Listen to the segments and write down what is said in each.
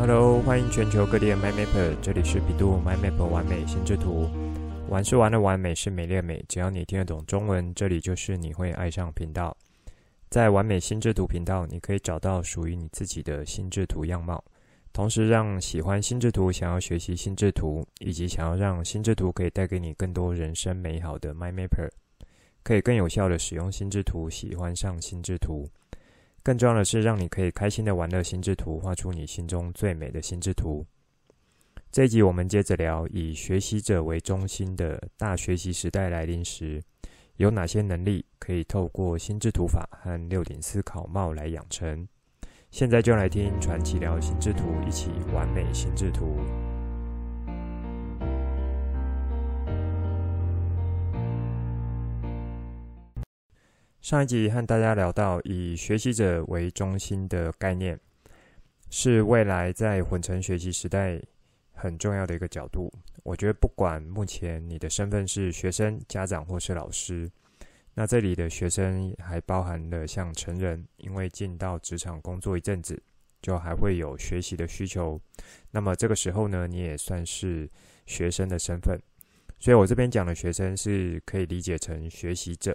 Hello，欢迎全球各地的 MyMapper，这里是比度 MyMapper 完美心智图。玩是玩的完，美是美丽的美，只要你听得懂中文，这里就是你会爱上频道。在完美心智图频道，你可以找到属于你自己的心智图样貌，同时让喜欢心智图、想要学习心智图，以及想要让心智图可以带给你更多人生美好的 MyMapper，可以更有效的使用心智图，喜欢上心智图。更重要的是，让你可以开心的玩乐心智图，画出你心中最美的心智图。这一集我们接着聊，以学习者为中心的大学习时代来临时，有哪些能力可以透过心智图法和六顶思考帽来养成？现在就来听传奇聊心智图，一起完美心智图。上一集和大家聊到，以学习者为中心的概念，是未来在混成学习时代很重要的一个角度。我觉得，不管目前你的身份是学生、家长或是老师，那这里的学生还包含了像成人，因为进到职场工作一阵子，就还会有学习的需求。那么这个时候呢，你也算是学生的身份。所以我这边讲的学生是可以理解成学习者。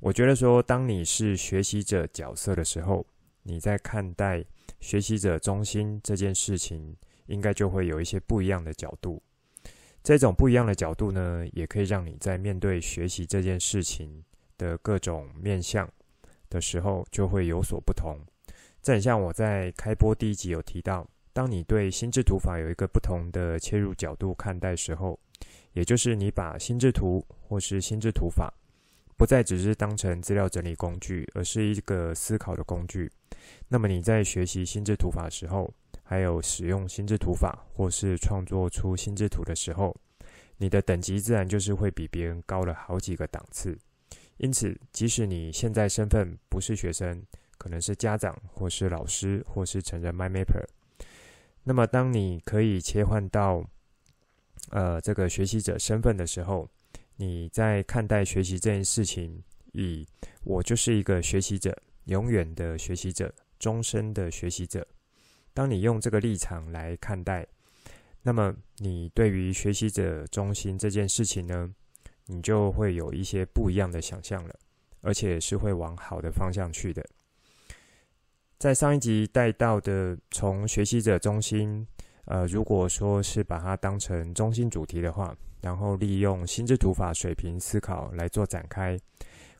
我觉得说，当你是学习者角色的时候，你在看待学习者中心这件事情，应该就会有一些不一样的角度。这种不一样的角度呢，也可以让你在面对学习这件事情的各种面向的时候，就会有所不同。这很像我在开播第一集有提到，当你对心智图法有一个不同的切入角度看待时候，也就是你把心智图或是心智图法。不再只是当成资料整理工具，而是一个思考的工具。那么你在学习心智图法时候，还有使用心智图法或是创作出心智图的时候，你的等级自然就是会比别人高了好几个档次。因此，即使你现在身份不是学生，可能是家长或是老师或是成人 MyMapper，那么当你可以切换到呃这个学习者身份的时候，你在看待学习这件事情，以我就是一个学习者，永远的学习者，终身的学习者。当你用这个立场来看待，那么你对于学习者中心这件事情呢，你就会有一些不一样的想象了，而且是会往好的方向去的。在上一集带到的，从学习者中心，呃，如果说是把它当成中心主题的话。然后利用心智图法水平思考来做展开，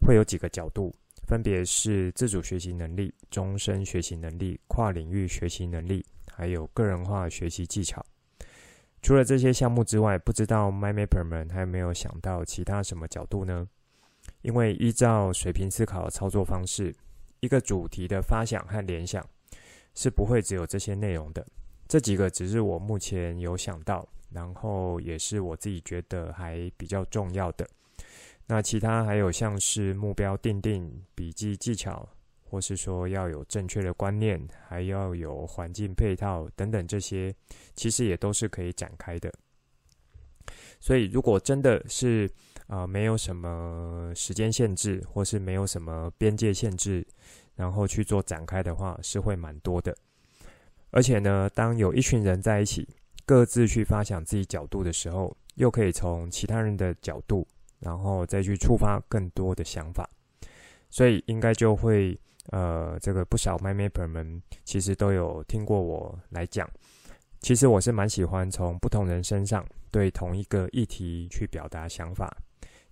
会有几个角度，分别是自主学习能力、终身学习能力、跨领域学习能力，还有个人化学习技巧。除了这些项目之外，不知道 MyMapper 们还有没有想到其他什么角度呢？因为依照水平思考的操作方式，一个主题的发想和联想是不会只有这些内容的。这几个只是我目前有想到。然后也是我自己觉得还比较重要的。那其他还有像是目标定定、笔记技巧，或是说要有正确的观念，还要有环境配套等等这些，其实也都是可以展开的。所以如果真的是啊、没有什么时间限制，或是没有什么边界限制，然后去做展开的话，是会蛮多的。而且呢，当有一群人在一起。各自去发想自己角度的时候，又可以从其他人的角度，然后再去触发更多的想法，所以应该就会呃，这个不少 MyMapper 们其实都有听过我来讲。其实我是蛮喜欢从不同人身上对同一个议题去表达想法，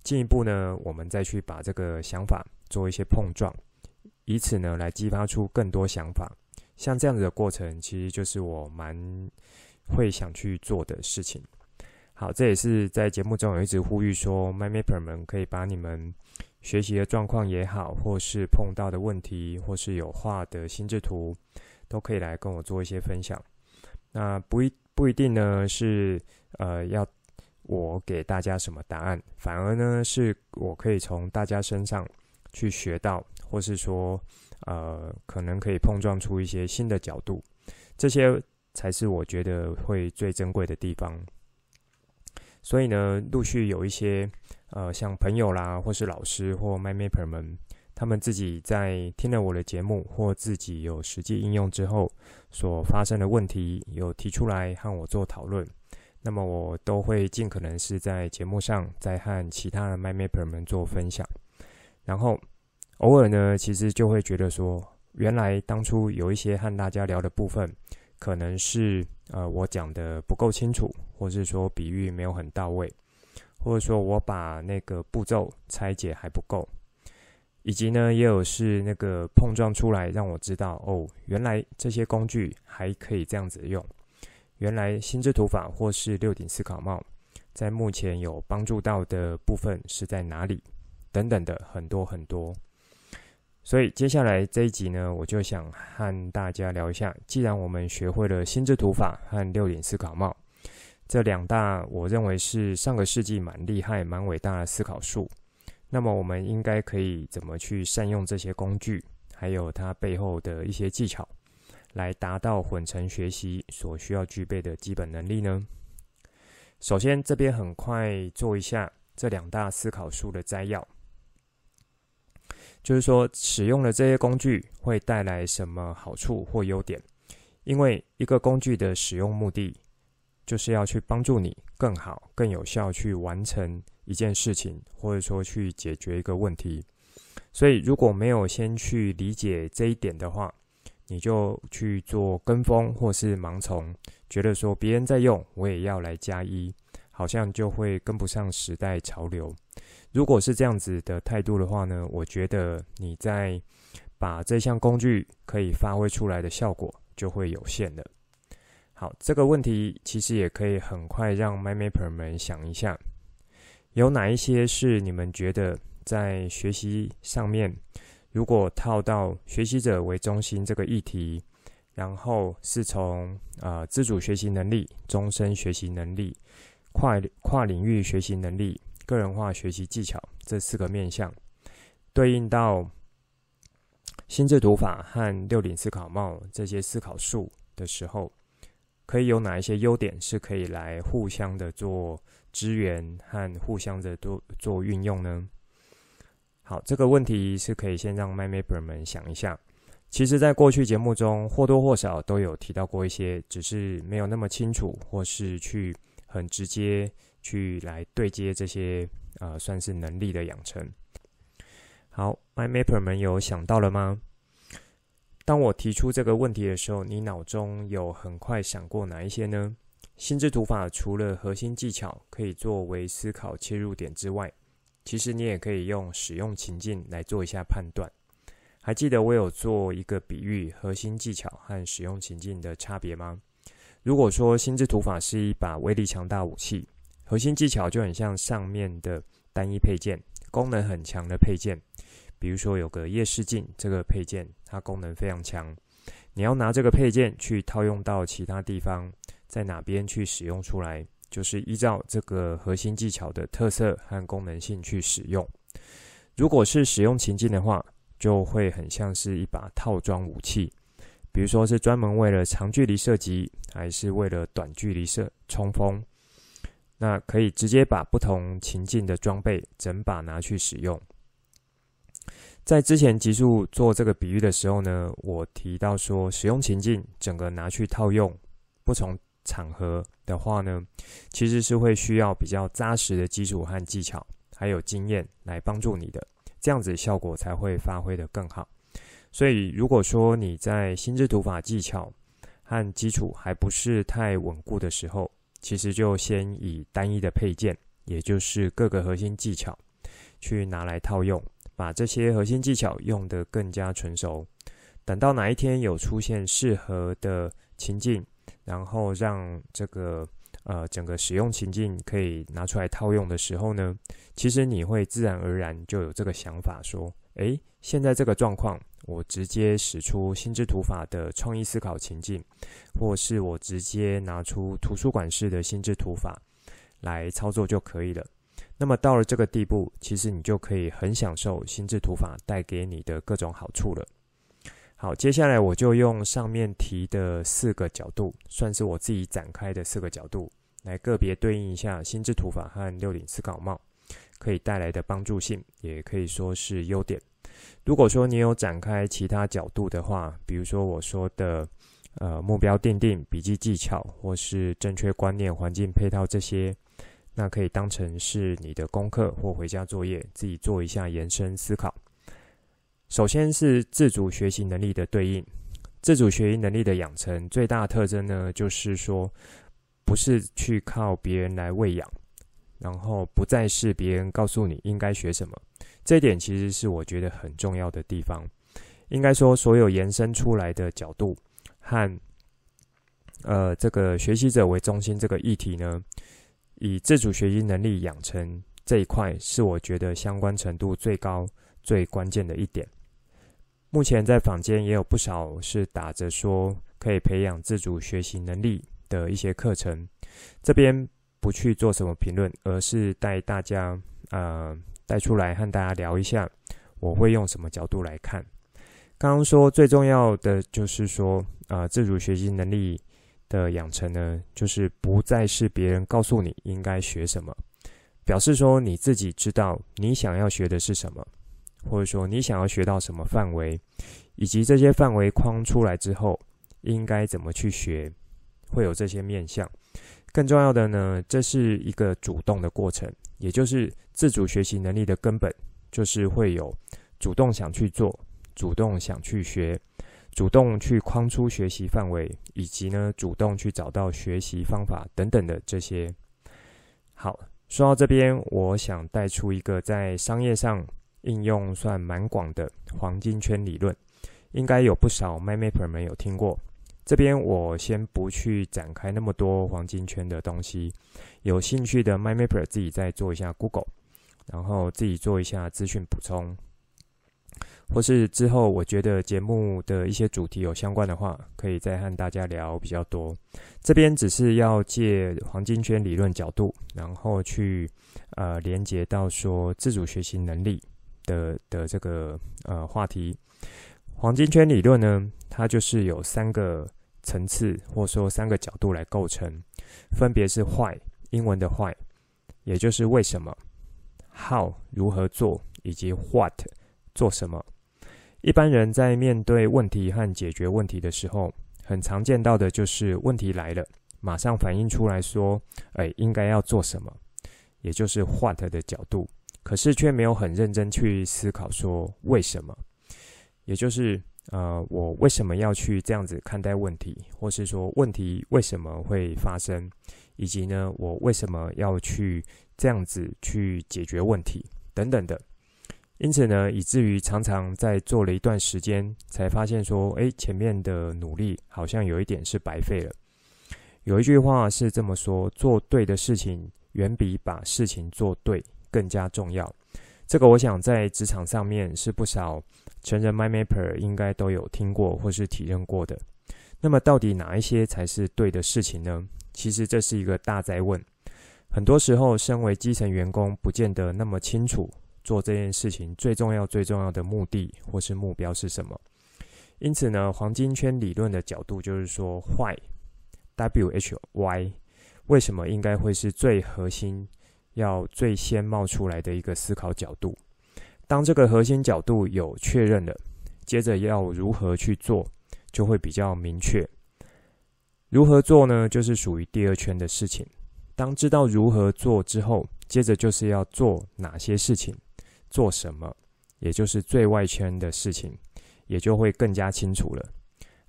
进一步呢，我们再去把这个想法做一些碰撞，以此呢来激发出更多想法。像这样子的过程，其实就是我蛮。会想去做的事情。好，这也是在节目中有一直呼吁说，MyMapper 们可以把你们学习的状况也好，或是碰到的问题，或是有画的心智图，都可以来跟我做一些分享。那不一不一定呢，是呃要我给大家什么答案，反而呢是我可以从大家身上去学到，或是说呃可能可以碰撞出一些新的角度，这些。才是我觉得会最珍贵的地方。所以呢，陆续有一些呃，像朋友啦，或是老师或 MyMapper 们，他们自己在听了我的节目或自己有实际应用之后所发生的问题，有提出来和我做讨论，那么我都会尽可能是在节目上再和其他的 MyMapper 们做分享。然后偶尔呢，其实就会觉得说，原来当初有一些和大家聊的部分，可能是呃我讲的不够清楚，或是说比喻没有很到位。或者说我把那个步骤拆解还不够，以及呢，也有是那个碰撞出来让我知道哦，原来这些工具还可以这样子用，原来心智图法或是六顶思考帽在目前有帮助到的部分是在哪里，等等的很多很多。所以接下来这一集呢，我就想和大家聊一下，既然我们学会了心智图法和六点思考帽。这两大我认为是上个世纪蛮厉害、蛮伟大的思考术。那么，我们应该可以怎么去善用这些工具，还有它背后的一些技巧，来达到混成学习所需要具备的基本能力呢？首先，这边很快做一下这两大思考术的摘要，就是说，使用了这些工具会带来什么好处或优点？因为一个工具的使用目的。就是要去帮助你更好、更有效去完成一件事情，或者说去解决一个问题。所以，如果没有先去理解这一点的话，你就去做跟风或是盲从，觉得说别人在用，我也要来加一，好像就会跟不上时代潮流。如果是这样子的态度的话呢，我觉得你在把这项工具可以发挥出来的效果就会有限了。好，这个问题其实也可以很快让 MyMapper 们想一下，有哪一些是你们觉得在学习上面，如果套到学习者为中心这个议题，然后是从啊、呃、自主学习能力、终身学习能力、跨跨领域学习能力、个人化学习技巧这四个面向，对应到心智图法和六顶思考帽这些思考术的时候。可以有哪一些优点是可以来互相的做支援和互相的做做运用呢？好，这个问题是可以先让 My m a p e r 们想一下。其实，在过去节目中或多或少都有提到过一些，只是没有那么清楚，或是去很直接去来对接这些呃，算是能力的养成。好，MyMapper 们有想到了吗？当我提出这个问题的时候，你脑中有很快想过哪一些呢？心智图法除了核心技巧可以作为思考切入点之外，其实你也可以用使用情境来做一下判断。还记得我有做一个比喻，核心技巧和使用情境的差别吗？如果说心智图法是一把威力强大武器，核心技巧就很像上面的单一配件，功能很强的配件。比如说有个夜视镜，这个配件它功能非常强，你要拿这个配件去套用到其他地方，在哪边去使用出来，就是依照这个核心技巧的特色和功能性去使用。如果是使用情境的话，就会很像是一把套装武器，比如说是专门为了长距离射击，还是为了短距离射冲锋，那可以直接把不同情境的装备整把拿去使用。在之前集数做这个比喻的时候呢，我提到说，使用情境整个拿去套用不同场合的话呢，其实是会需要比较扎实的基础和技巧，还有经验来帮助你的，这样子效果才会发挥得更好。所以，如果说你在心智图法技巧和基础还不是太稳固的时候，其实就先以单一的配件，也就是各个核心技巧，去拿来套用。把这些核心技巧用得更加纯熟，等到哪一天有出现适合的情境，然后让这个呃整个使用情境可以拿出来套用的时候呢，其实你会自然而然就有这个想法，说：诶，现在这个状况，我直接使出心智图法的创意思考情境，或是我直接拿出图书馆式的心智图法来操作就可以了。那么到了这个地步，其实你就可以很享受心智图法带给你的各种好处了。好，接下来我就用上面提的四个角度，算是我自己展开的四个角度，来个别对应一下心智图法和六顶思考帽可以带来的帮助性，也可以说是优点。如果说你有展开其他角度的话，比如说我说的呃目标定定、笔记技巧，或是正确观念、环境配套这些，那可以当成是你的功课或回家作业，自己做一下延伸思考。首先是自主学习能力的对应。自主学习能力的养成最大特征呢，就是说，不是去靠别人来喂养，然后不再是别人告诉你应该学什么。这点其实是我觉得很重要的地方。应该说，所有延伸出来的角度和呃这个学习者为中心这个议题呢，以自主学习能力养成这一块，是我觉得相关程度最高、最关键的一点。目前在坊间也有不少是打着说可以培养自主学习能力的一些课程，这边不去做什么评论，而是带大家呃带出来和大家聊一下，我会用什么角度来看。刚刚说最重要的就是说啊、呃，自主学习能力的养成呢，就是不再是别人告诉你应该学什么，表示说你自己知道你想要学的是什么。或者说你想要学到什么范围，以及这些范围框出来之后，应该怎么去学，会有这些面向。更重要的呢，这是一个主动的过程，也就是自主学习能力的根本，就是会有主动想去做，主动想去学，主动去框出学习范围，以及呢，主动去找到学习方法等等的这些。好，说到这边，我想带出一个在商业上。应用算蛮广的黄金圈理论，应该有不少 MindMapper 们有听过。这边我先不去展开那么多黄金圈的东西，有兴趣的 My Mapper 自己再做一下 Google，然后自己做一下资讯补充，或是之后我觉得节目的一些主题有相关的话，可以再和大家聊比较多。这边只是要借黄金圈理论角度，然后去呃连接到说自主学习能力。的的这个呃话题，黄金圈理论呢，它就是有三个层次，或说三个角度来构成，分别是 Why，英文的 Why，也就是为什么；How，如何做；以及 What，做什么。一般人在面对问题和解决问题的时候，很常见到的就是问题来了，马上反映出来说，哎，应该要做什么，也就是 What 的角度。可是却没有很认真去思考说为什么，也就是呃，我为什么要去这样子看待问题，或是说问题为什么会发生，以及呢，我为什么要去这样子去解决问题等等的。因此呢，以至于常常在做了一段时间，才发现说，诶，前面的努力好像有一点是白费了。有一句话是这么说：做对的事情，远比把事情做对更加重要，这个我想在职场上面是不少成人 MyMapper 应该都有听过或是体验过的。那么到底哪一些才是对的事情呢？其实这是一个大哉问。很多时候，身为基层员工，不见得那么清楚做这件事情最重要、最重要的目的或是目标是什么。因此呢，黄金圈理论的角度就是说，Why，W H Y，为什么应该会是最核心？要最先冒出来的一个思考角度，当这个核心角度有确认了，接着要如何去做，就会比较明确。如何做呢？就是属于第二圈的事情。当知道如何做之后，接着就是要做哪些事情，做什么，也就是最外圈的事情，也就会更加清楚了。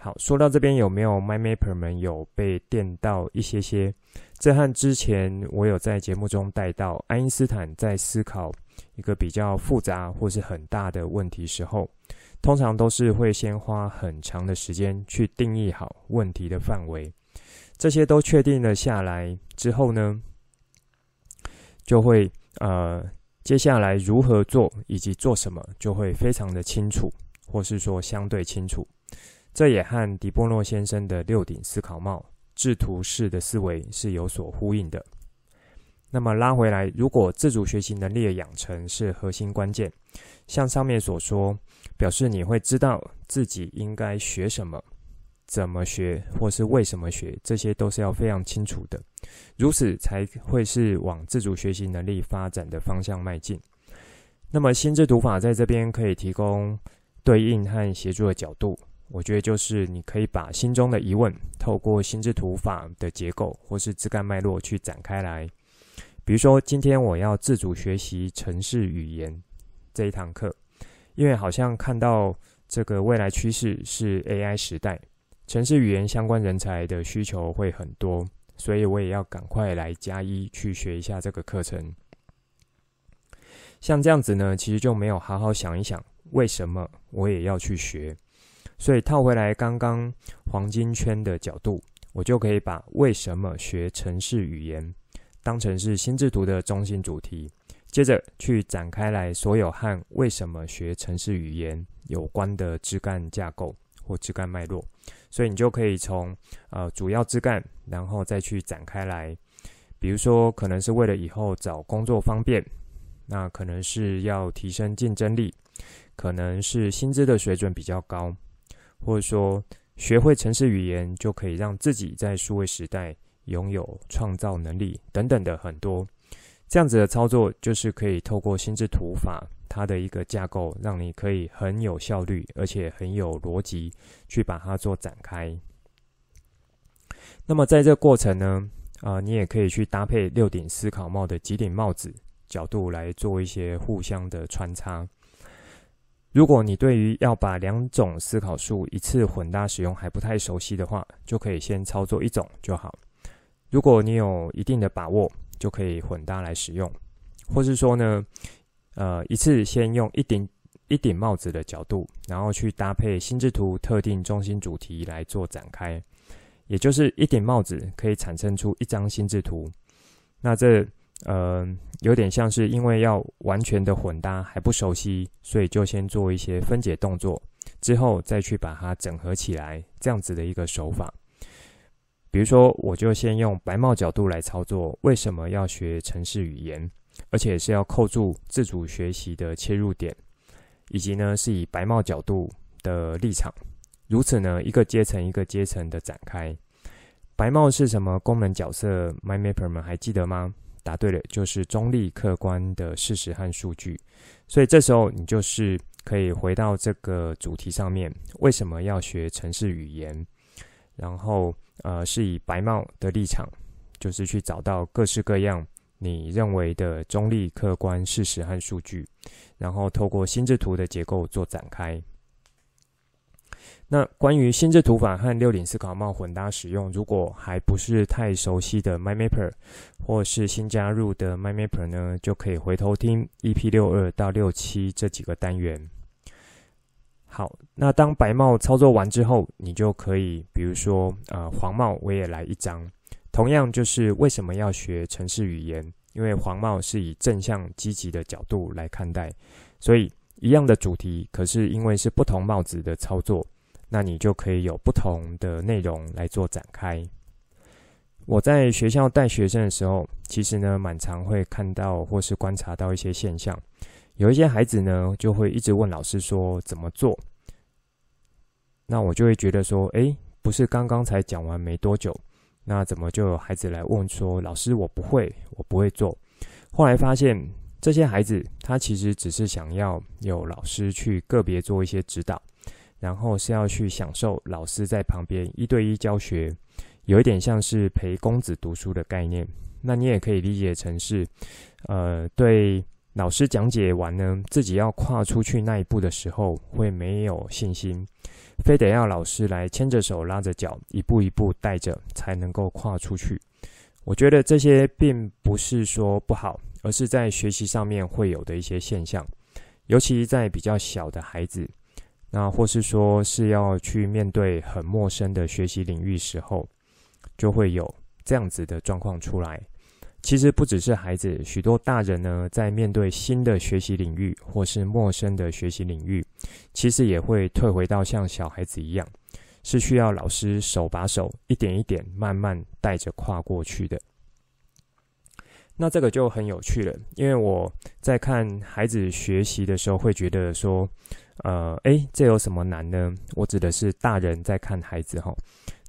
好，说到这边，有没有 MyMapper 们有被电到一些些？这和之前我有在节目中带到，爱因斯坦在思考一个比较复杂或是很大的问题时候，通常都是会先花很长的时间去定义好问题的范围。这些都确定了下来之后呢，就会呃，接下来如何做以及做什么就会非常的清楚，或是说相对清楚。这也和迪波诺先生的六顶思考帽。制图式的思维是有所呼应的。那么拉回来，如果自主学习能力的养成是核心关键，像上面所说，表示你会知道自己应该学什么、怎么学，或是为什么学，这些都是要非常清楚的。如此才会是往自主学习能力发展的方向迈进。那么心智图法在这边可以提供对应和协助的角度，我觉得就是你可以把心中的疑问透过心智图法的结构或是枝干脉络去展开来。比如说，今天我要自主学习城市语言这一堂课，因为好像看到这个未来趋势是 AI 时代，城市语言相关人才的需求会很多，所以我也要赶快来加一去学一下这个课程。像这样子呢，其实就没有好好想一想，为什么我也要去学。所以套回来刚刚黄金圈的角度，我就可以把为什么学城市语言。当成是心智图的中心主题，接着去展开来所有和为什么学城市语言有关的枝干架构或枝干脉络，所以你就可以从呃主要枝干，然后再去展开来。比如说，可能是为了以后找工作方便，那可能是要提升竞争力，可能是薪资的水准比较高，或者说学会程式语言就可以让自己在数位时代。拥有创造能力等等的很多，这样子的操作就是可以透过心智图法它的一个架构，让你可以很有效率，而且很有逻辑去把它做展开。那么在这个过程呢，啊、你也可以去搭配六顶思考帽的几顶帽子角度来做一些互相的穿插。如果你对于要把两种思考术一次混搭使用还不太熟悉的话，就可以先操作一种就好。如果你有一定的把握，就可以混搭来使用，或是说呢，呃，一次先用一顶一顶帽子的角度，然后去搭配心智图特定中心主题来做展开，也就是一顶帽子可以产生出一张心智图。那这呃有点像是因为要完全的混搭还不熟悉，所以就先做一些分解动作，之后再去把它整合起来，这样子的一个手法。比如说，我就先用白帽角度来操作，为什么要学城市语言，而且是要扣住自主学习的切入点，以及呢是以白帽角度的立场，如此呢一个阶层一个阶层的展开。白帽是什么功能角色？MyMapper 们还记得吗？答对了，就是中立客观的事实和数据。所以这时候你就是可以回到这个主题上面，为什么要学城市语言？然后。呃，是以白帽的立场，就是去找到各式各样你认为的中立、客观事实和数据，然后透过心智图的结构做展开。那关于心智图法和六顶思考帽混搭使用，如果还不是太熟悉的 MyMapper，或是新加入的 MyMapper 呢，就可以回头听 EP 六二到六七这几个单元。好，那当白帽操作完之后，你就可以，比如说，呃，黄帽我也来一张。同样就是为什么要学城市语言？因为黄帽是以正向积极的角度来看待，所以一样的主题，可是因为是不同帽子的操作，那你就可以有不同的内容来做展开。我在学校带学生的时候，其实呢，蛮常会看到或是观察到一些现象。有一些孩子呢，就会一直问老师说怎么做。那我就会觉得说，诶，不是刚刚才讲完没多久，那怎么就有孩子来问说，老师我不会，我不会做。后来发现，这些孩子他其实只是想要有老师去个别做一些指导，然后是要去享受老师在旁边一对一教学，有一点像是陪公子读书的概念。那你也可以理解成是，呃，对。老师讲解完呢，自己要跨出去那一步的时候，会没有信心，非得要老师来牵着手、拉着脚，一步一步带着，才能够跨出去。我觉得这些并不是说不好，而是在学习上面会有的一些现象，尤其在比较小的孩子，那或是说是要去面对很陌生的学习领域时候，就会有这样子的状况出来。其实不只是孩子，许多大人呢，在面对新的学习领域或是陌生的学习领域，其实也会退回到像小孩子一样，是需要老师手把手，一点一点慢慢带着跨过去的。那这个就很有趣了，因为我在看孩子学习的时候，会觉得说，呃，诶，这有什么难呢？我指的是大人在看孩子哈，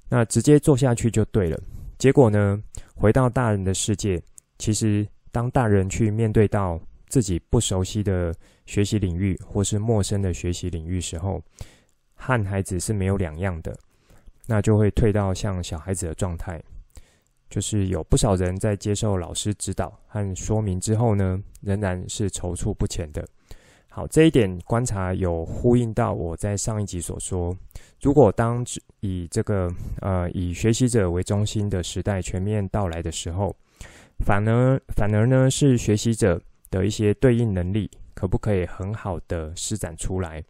那直接做下去就对了。结果呢，回到大人的世界，其实当大人去面对到自己不熟悉的学习领域，或是陌生的学习领域时候，和孩子是没有两样的，那就会退到像小孩子的状态。就是有不少人在接受老师指导和说明之后呢，仍然是踌躇不前的。好，这一点观察有呼应到我在上一集所说，如果当以这个呃以学习者为中心的时代全面到来的时候，反而反而呢是学习者的一些对应能力可不可以很好的施展出来？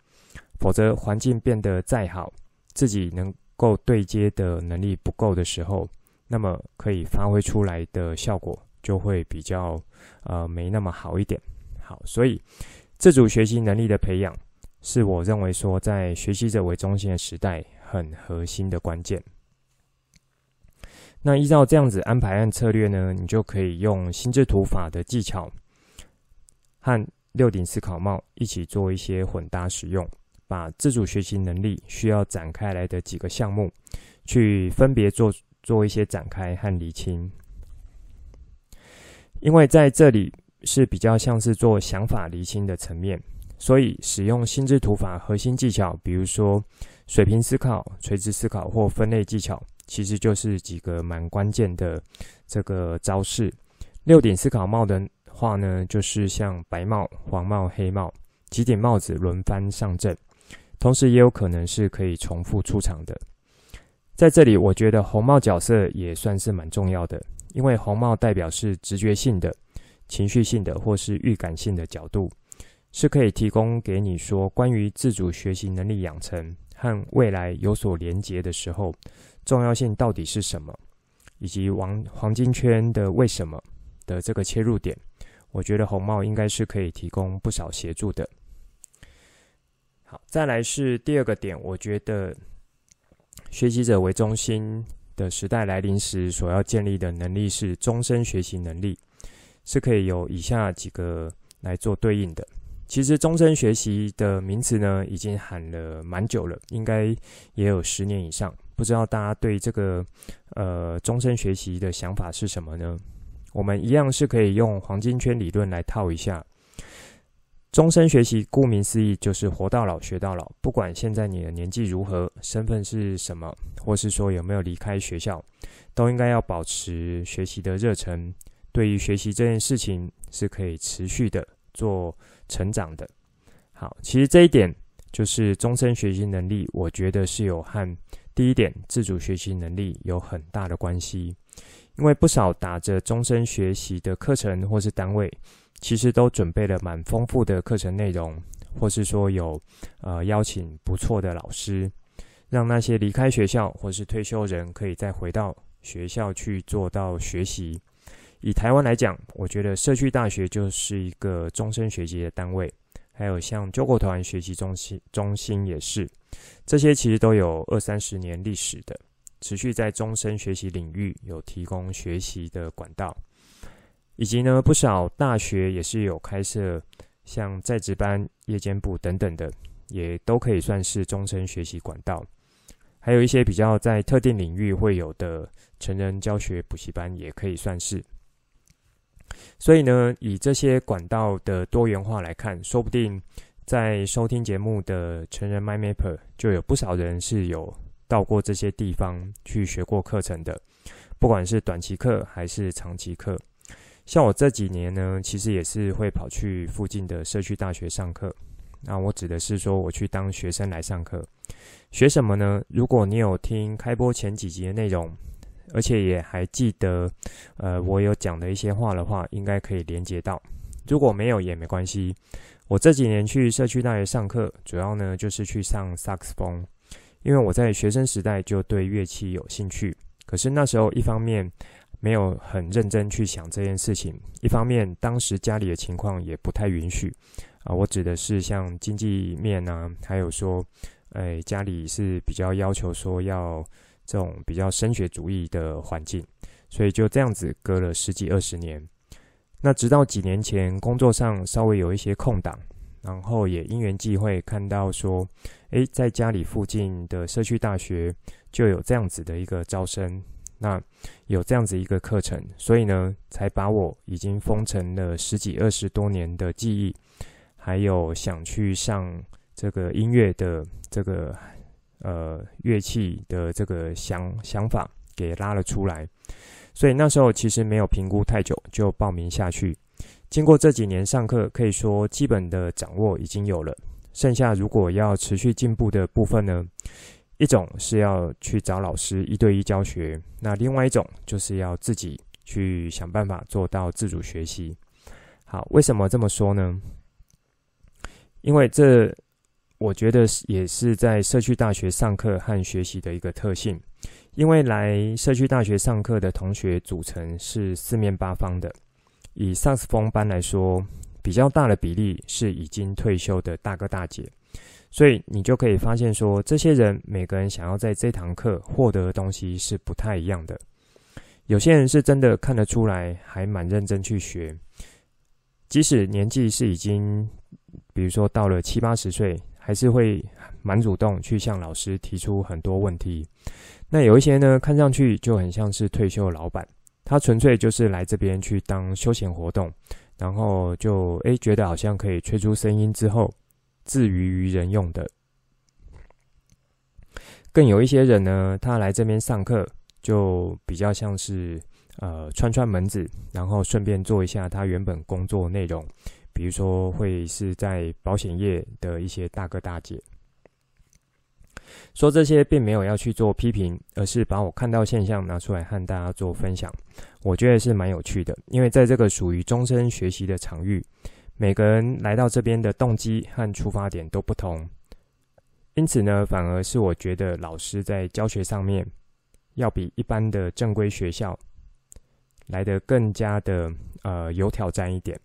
否则环境变得再好，自己能够对接的能力不够的时候，那么可以发挥出来的效果就会比较呃没那么好一点。好，所以自主学习能力的培养是我认为说在学习者为中心的时代很核心的关键。那依照这样子安排和策略呢，你就可以用心智图法的技巧和六顶思考帽一起做一些混搭使用，把自主学习能力需要展开来的几个项目去分别做。做一些展开和厘清，因为在这里是比较像是做想法厘清的层面，所以使用心智图法核心技巧，比如说水平思考、垂直思考或分类技巧，其实就是几个蛮关键的这个招式。六顶思考帽的话呢，就是像白帽、黄帽、黑帽几顶帽子轮番上阵，同时也有可能是可以重复出场的。在这里，我觉得红帽角色也算是蛮重要的，因为红帽代表是直觉性的、情绪性的或是预感性的角度，是可以提供给你说关于自主学习能力养成和未来有所连结的时候，重要性到底是什么，以及黄黄金圈的为什么的这个切入点，我觉得红帽应该是可以提供不少协助的。好，再来是第二个点，我觉得。学习者为中心的时代来临时，所要建立的能力是终身学习能力，是可以有以下几个来做对应的。其实，终身学习的名词呢，已经喊了蛮久了，应该也有十年以上。不知道大家对这个呃终身学习的想法是什么呢？我们一样是可以用黄金圈理论来套一下。终身学习，顾名思义就是活到老学到老。不管现在你的年纪如何，身份是什么，或是说有没有离开学校，都应该要保持学习的热忱。对于学习这件事情，是可以持续的做成长的。好，其实这一点就是终身学习能力，我觉得是有和第一点自主学习能力有很大的关系。因为不少打着终身学习的课程或是单位。其实都准备了蛮丰富的课程内容，或是说有呃邀请不错的老师，让那些离开学校或是退休人可以再回到学校去做到学习。以台湾来讲，我觉得社区大学就是一个终身学习的单位，还有像救国团学习中心中心也是，这些其实都有二三十年历史的，持续在终身学习领域有提供学习的管道。以及呢，不少大学也是有开设像在职班、夜间部等等的，也都可以算是终身学习管道。还有一些比较在特定领域会有的成人教学补习班，也可以算是。所以呢，以这些管道的多元化来看，说不定在收听节目的成人 MyMapper 就有不少人是有到过这些地方去学过课程的，不管是短期课还是长期课。像我这几年呢，其实也是会跑去附近的社区大学上课。那我指的是说，我去当学生来上课，学什么呢？如果你有听开播前几集的内容，而且也还记得，呃，我有讲的一些话的话，应该可以连接到。如果没有也没关系。我这几年去社区大学上课，主要呢就是去上萨克斯风，因为我在学生时代就对乐器有兴趣。可是那时候一方面，没有很认真去想这件事情。一方面，当时家里的情况也不太允许啊。我指的是像经济面啊，还有说，哎，家里是比较要求说要这种比较升学主义的环境，所以就这样子隔了十几二十年。那直到几年前，工作上稍微有一些空档，然后也因缘际会看到说，哎，在家里附近的社区大学就有这样子的一个招生。那有这样子一个课程，所以呢，才把我已经封存了十几二十多年的记忆，还有想去上这个音乐的这个呃乐器的这个想想法给拉了出来。所以那时候其实没有评估太久就报名下去。经过这几年上课，可以说基本的掌握已经有了。剩下如果要持续进步的部分呢，一种是要去找老师一对一教学，那另外一种就是要自己去想办法做到自主学习。好，为什么这么说呢？因为这我觉得也是在社区大学上课和学习的一个特性。因为来社区大学上课的同学组成是四面八方的，以萨克斯风班来说，比较大的比例是已经退休的大哥大姐，所以你就可以发现说，这些人每个人想要在这堂课获得的东西是不太一样的。有些人是真的看得出来，还蛮认真去学，即使年纪是已经，比如说到了七八十岁，还是会蛮主动去向老师提出很多问题。那有一些呢，看上去就很像是退休老板，他纯粹就是来这边去当休闲活动，然后就诶觉得好像可以吹出声音之后，自娱于人用的。更有一些人呢，他来这边上课，就比较像是呃串串门子，然后顺便做一下他原本工作内容，比如说会是在保险业的一些大哥大姐。说这些并没有要去做批评，而是把我看到现象拿出来和大家做分享。我觉得是蛮有趣的，因为在这个属于终身学习的场域，每个人来到这边的动机和出发点都不同。因此呢，反而是我觉得老师在教学上面，要比一般的正规学校来得更加的呃有挑战一点。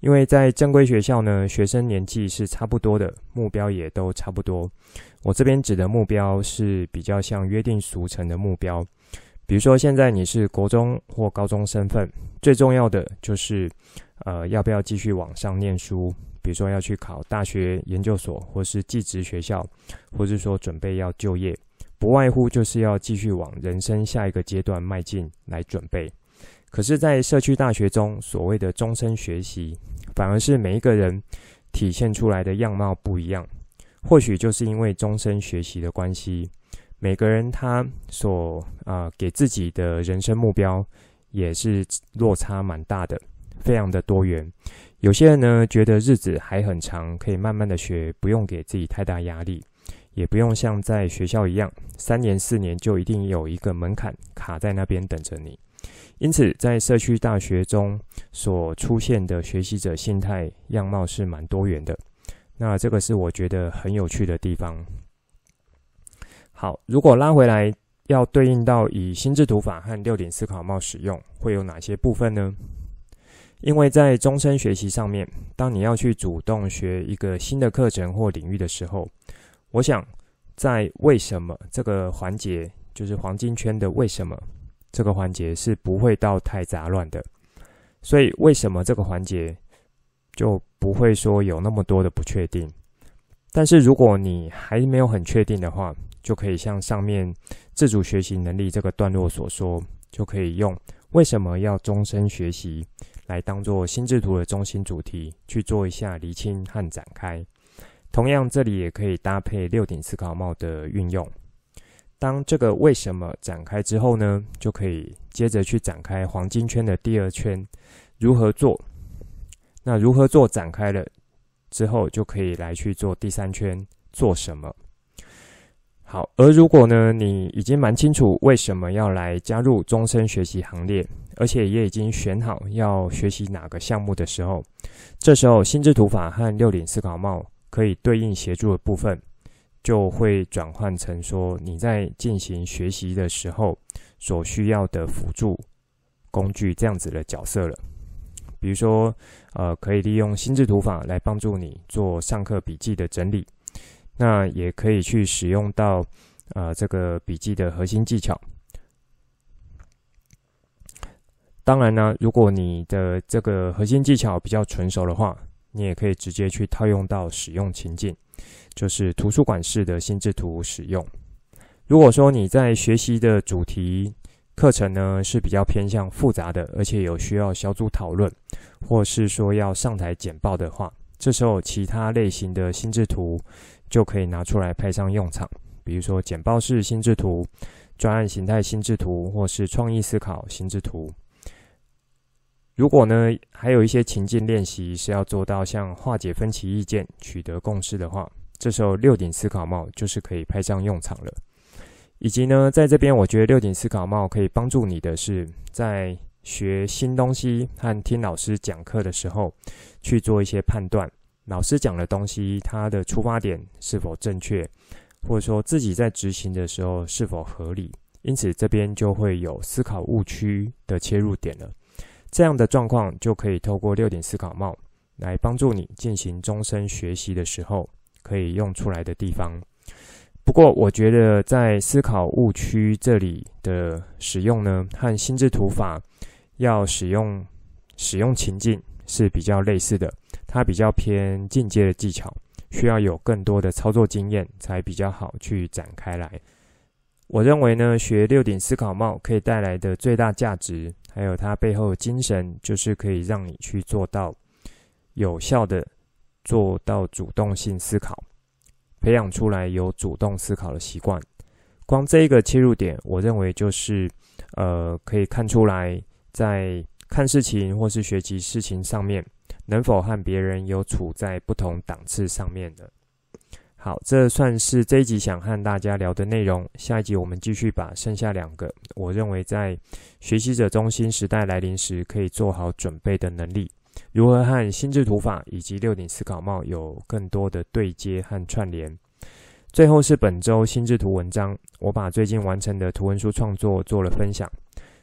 因为在正规学校呢，学生年纪是差不多的，目标也都差不多。我这边指的目标是比较像约定俗成的目标，比如说现在你是国中或高中身份，最重要的就是，呃，要不要继续往上念书？比如说要去考大学、研究所，或是技职学校，或是说准备要就业，不外乎就是要继续往人生下一个阶段迈进来准备。可是，在社区大学中，所谓的终身学习，反而是每一个人体现出来的样貌不一样。或许就是因为终身学习的关系，每个人他所啊、给自己的人生目标也是落差蛮大的，非常的多元。有些人呢，觉得日子还很长，可以慢慢的学，不用给自己太大压力，也不用像在学校一样，三年四年就一定有一个门槛卡在那边等着你。因此，在社区大学中所出现的学习者心态样貌是蛮多元的。那这个是我觉得很有趣的地方。好，如果拉回来要对应到以心智图法和六点思考帽使用，会有哪些部分呢？因为在终身学习上面，当你要去主动学一个新的课程或领域的时候，我想在为什么这个环节，就是黄金圈的为什么。这个环节是不会到太杂乱的，所以为什么这个环节就不会说有那么多的不确定？但是如果你还没有很确定的话，就可以像上面自主学习能力这个段落所说，就可以用为什么要终身学习来当做心智图的中心主题去做一下厘清和展开。同样，这里也可以搭配六顶思考帽的运用。当这个为什么展开之后呢，就可以接着去展开黄金圈的第二圈，如何做？那如何做展开了之后，就可以来去做第三圈，做什么？好，而如果呢，你已经蛮清楚为什么要来加入终身学习行列，而且也已经选好要学习哪个项目的时候，这时候心智图法和六顶思考帽可以对应协助的部分。就会转换成说你在进行学习的时候所需要的辅助工具这样子的角色了。比如说，呃，可以利用心智图法来帮助你做上课笔记的整理，那也可以去使用到呃这个笔记的核心技巧。当然呢，如果你的这个核心技巧比较纯熟的话，你也可以直接去套用到使用情境。就是图书馆式的心智图使用。如果说你在学习的主题课程呢是比较偏向复杂的，而且有需要小组讨论，或是说要上台简报的话，这时候其他类型的心智图就可以拿出来派上用场，比如说简报式心智图、专案形态心智图，或是创意思考心智图。如果呢还有一些情境练习是要做到像化解分歧意见、取得共识的话，这时候六顶思考帽就是可以派上用场了。以及呢，在这边，我觉得六顶思考帽可以帮助你的是，在学新东西和听老师讲课的时候，去做一些判断。老师讲的东西，它的出发点是否正确，或者说自己在执行的时候是否合理。因此，这边就会有思考误区的切入点了。这样的状况就可以透过六顶思考帽来帮助你进行终身学习的时候可以用出来的地方。不过，我觉得在思考误区这里的使用呢，和心智图法要使用使用情境是比较类似的。它比较偏进阶的技巧，需要有更多的操作经验才比较好去展开来。我认为呢，学六顶思考帽可以带来的最大价值，还有它背后的精神，就是可以让你去做到有效的做到主动性思考。培养出来有主动思考的习惯，光这一个切入点，我认为就是，呃，可以看出来在看事情或是学习事情上面，能否和别人有处在不同档次上面的。好，这算是这一集想和大家聊的内容。下一集我们继续把剩下两个，我认为在学习者中心时代来临时可以做好准备的能力。如何和心智图法以及六顶思考帽有更多的对接和串联？最后是本周心智图文章，我把最近完成的图文书创作做了分享。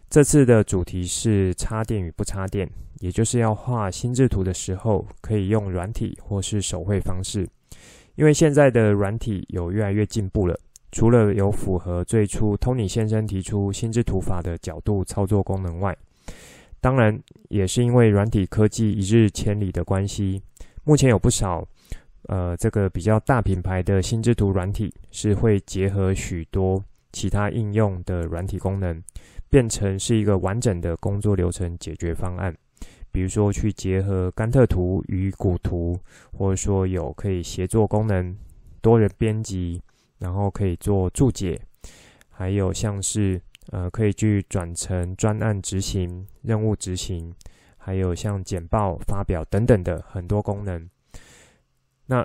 这次的主题是插电与不插电，也就是要画心智图的时候，可以用软体或是手绘方式。因为现在的软体有越来越进步了，除了有符合最初 Tony 先生提出心智图法的角度操作功能外，当然，也是因为软体科技一日千里的关系，目前有不少呃这个比较大品牌的心智图软体是会结合许多其他应用的软体功能，变成是一个完整的工作流程解决方案。比如说去结合甘特图与古图，或者说有可以协作功能、多人编辑，然后可以做注解，还有像是。呃，可以去转成专案执行、任务执行，还有像简报发表等等的很多功能。那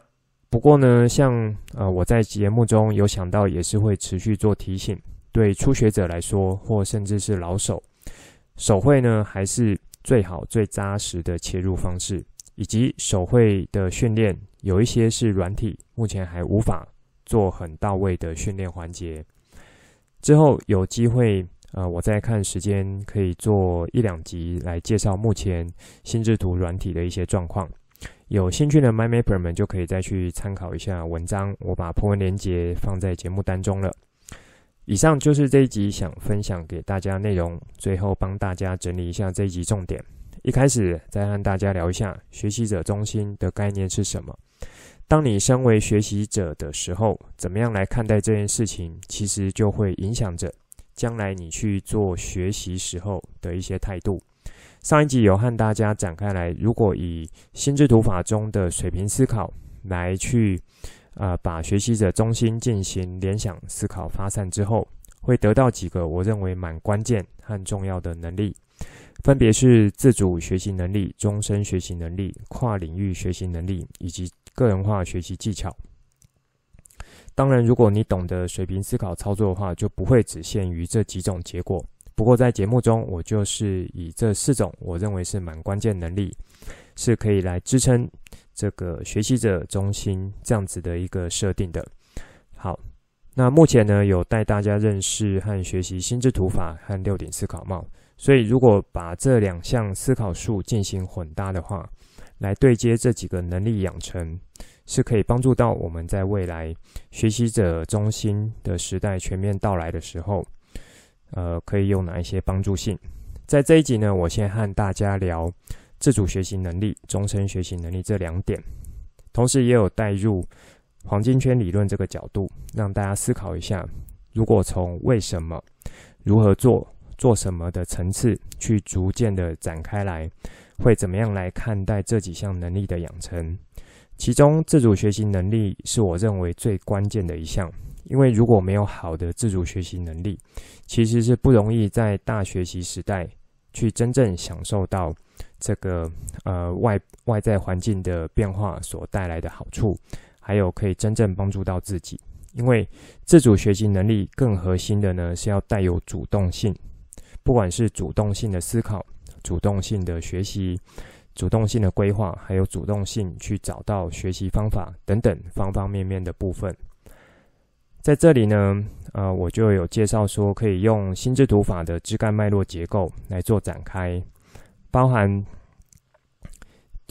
不过呢，像呃我在节目中有想到，也是会持续做提醒。对初学者来说，或甚至是老手，手绘呢还是最好最扎实的切入方式。以及手绘的训练，有一些是软体目前还无法做很到位的训练环节。之后有机会，呃，我再看时间，可以做一两集来介绍目前心智图软体的一些状况。有兴趣的 MyMapper 们就可以再去参考一下文章，我把 po 文链接放在节目当中了。以上就是这一集想分享给大家内容，最后帮大家整理一下这一集重点。一开始再和大家聊一下学习者中心的概念是什么。当你身为学习者的时候，怎么样来看待这件事情，其实就会影响着将来你去做学习时候的一些态度。上一集有和大家展开来，如果以心智图法中的水平思考来去，呃，把学习者中心进行联想思考发散之后，会得到几个我认为蛮关键和重要的能力，分别是自主学习能力、终身学习能力、跨领域学习能力以及。个人化学习技巧。当然，如果你懂得水平思考操作的话，就不会只限于这几种结果。不过，在节目中，我就是以这四种我认为是蛮关键能力，是可以来支撑这个学习者中心这样子的一个设定的。好，那目前呢，有带大家认识和学习心智图法和六顶思考帽。所以，如果把这两项思考术进行混搭的话，来对接这几个能力养成，是可以帮助到我们在未来学习者中心的时代全面到来的时候，呃，可以有哪一些帮助性？在这一集呢，我先和大家聊自主学习能力、终身学习能力这两点，同时也有带入黄金圈理论这个角度，让大家思考一下：如果从为什么、如何做做什么的层次去逐渐的展开来，会怎么样来看待这几项能力的养成？其中，自主学习能力是我认为最关键的一项，因为如果没有好的自主学习能力，其实是不容易在大学习时代去真正享受到这个呃外外在环境的变化所带来的好处，还有可以真正帮助到自己。因为自主学习能力更核心的呢，是要带有主动性，不管是主动性的思考、主动性的学习。主动性的规划，还有主动性去找到学习方法等等方方面面的部分，在这里呢，呃，我就有介绍说，可以用心智图法的枝干脉络结构来做展开，包含，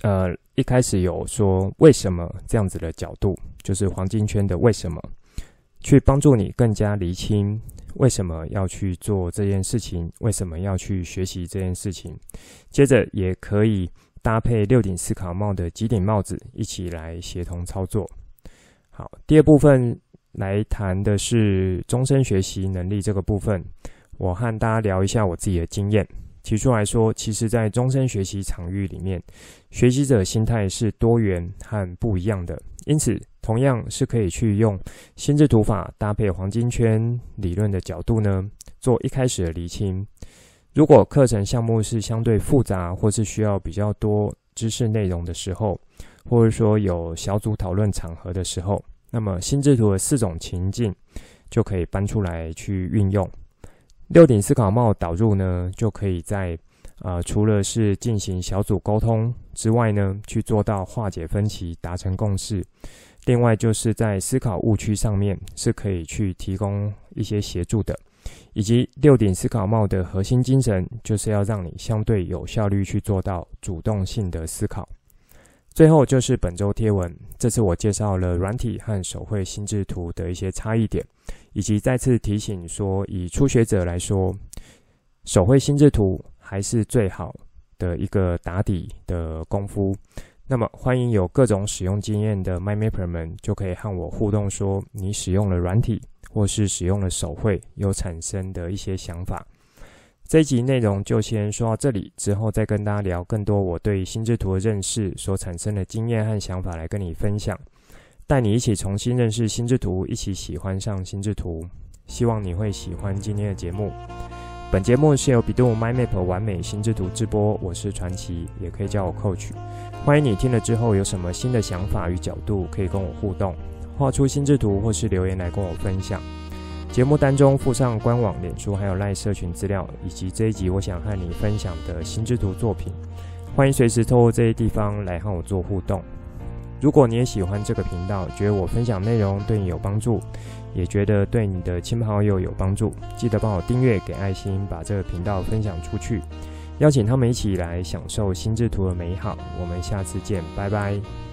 呃，一开始有说为什么这样子的角度，就是黄金圈的为什么，去帮助你更加厘清为什么要去做这件事情，为什么要去学习这件事情，接着也可以。搭配六顶思考帽的几顶帽子一起来协同操作。好，第二部分来谈的是终身学习能力这个部分。我和大家聊一下我自己的经验。提出来说，其实，在终身学习场域里面，学习者心态是多元和不一样的。因此，同样是可以去用心智图法搭配黄金圈理论的角度呢，做一开始的厘清。如果课程项目是相对复杂，或是需要比较多知识内容的时候，或者说有小组讨论场合的时候，那么心智图的四种情境就可以搬出来去运用。六顶思考帽导入呢，就可以在呃除了是进行小组沟通之外呢，去做到化解分歧、达成共识。另外就是在思考误区上面是可以去提供一些协助的。以及六顶思考帽的核心精神，就是要让你相对有效率去做到主动性的思考。最后就是本周贴文，这次我介绍了软体和手绘心智图的一些差异点，以及再次提醒说，以初学者来说，手绘心智图还是最好的一个打底的功夫。那么，欢迎有各种使用经验的 MyMapper 们，就可以和我互动说，你使用了软体。或是使用了手绘，有产生的一些想法。这一集内容就先说到这里，之后再跟大家聊更多我对心智图的认识所产生的经验和想法来跟你分享，带你一起重新认识心智图，一起喜欢上心智图。希望你会喜欢今天的节目。本节目是由 bEDU MyMap 玩美心智图制播，我是传奇，也可以叫我 Coach。欢迎你听了之后有什么新的想法与角度，可以跟我互动。画出心智图，或是留言来跟我分享。节目单中附上官网、脸书还有赖社群资料，以及这一集我想和你分享的心智图作品。欢迎随时透过这些地方来和我做互动。如果你也喜欢这个频道，觉得我分享内容对你有帮助，也觉得对你的亲朋好友有帮助，记得帮我订阅、给爱心，把这个频道分享出去，邀请他们一起来享受心智图的美好。我们下次见，拜拜。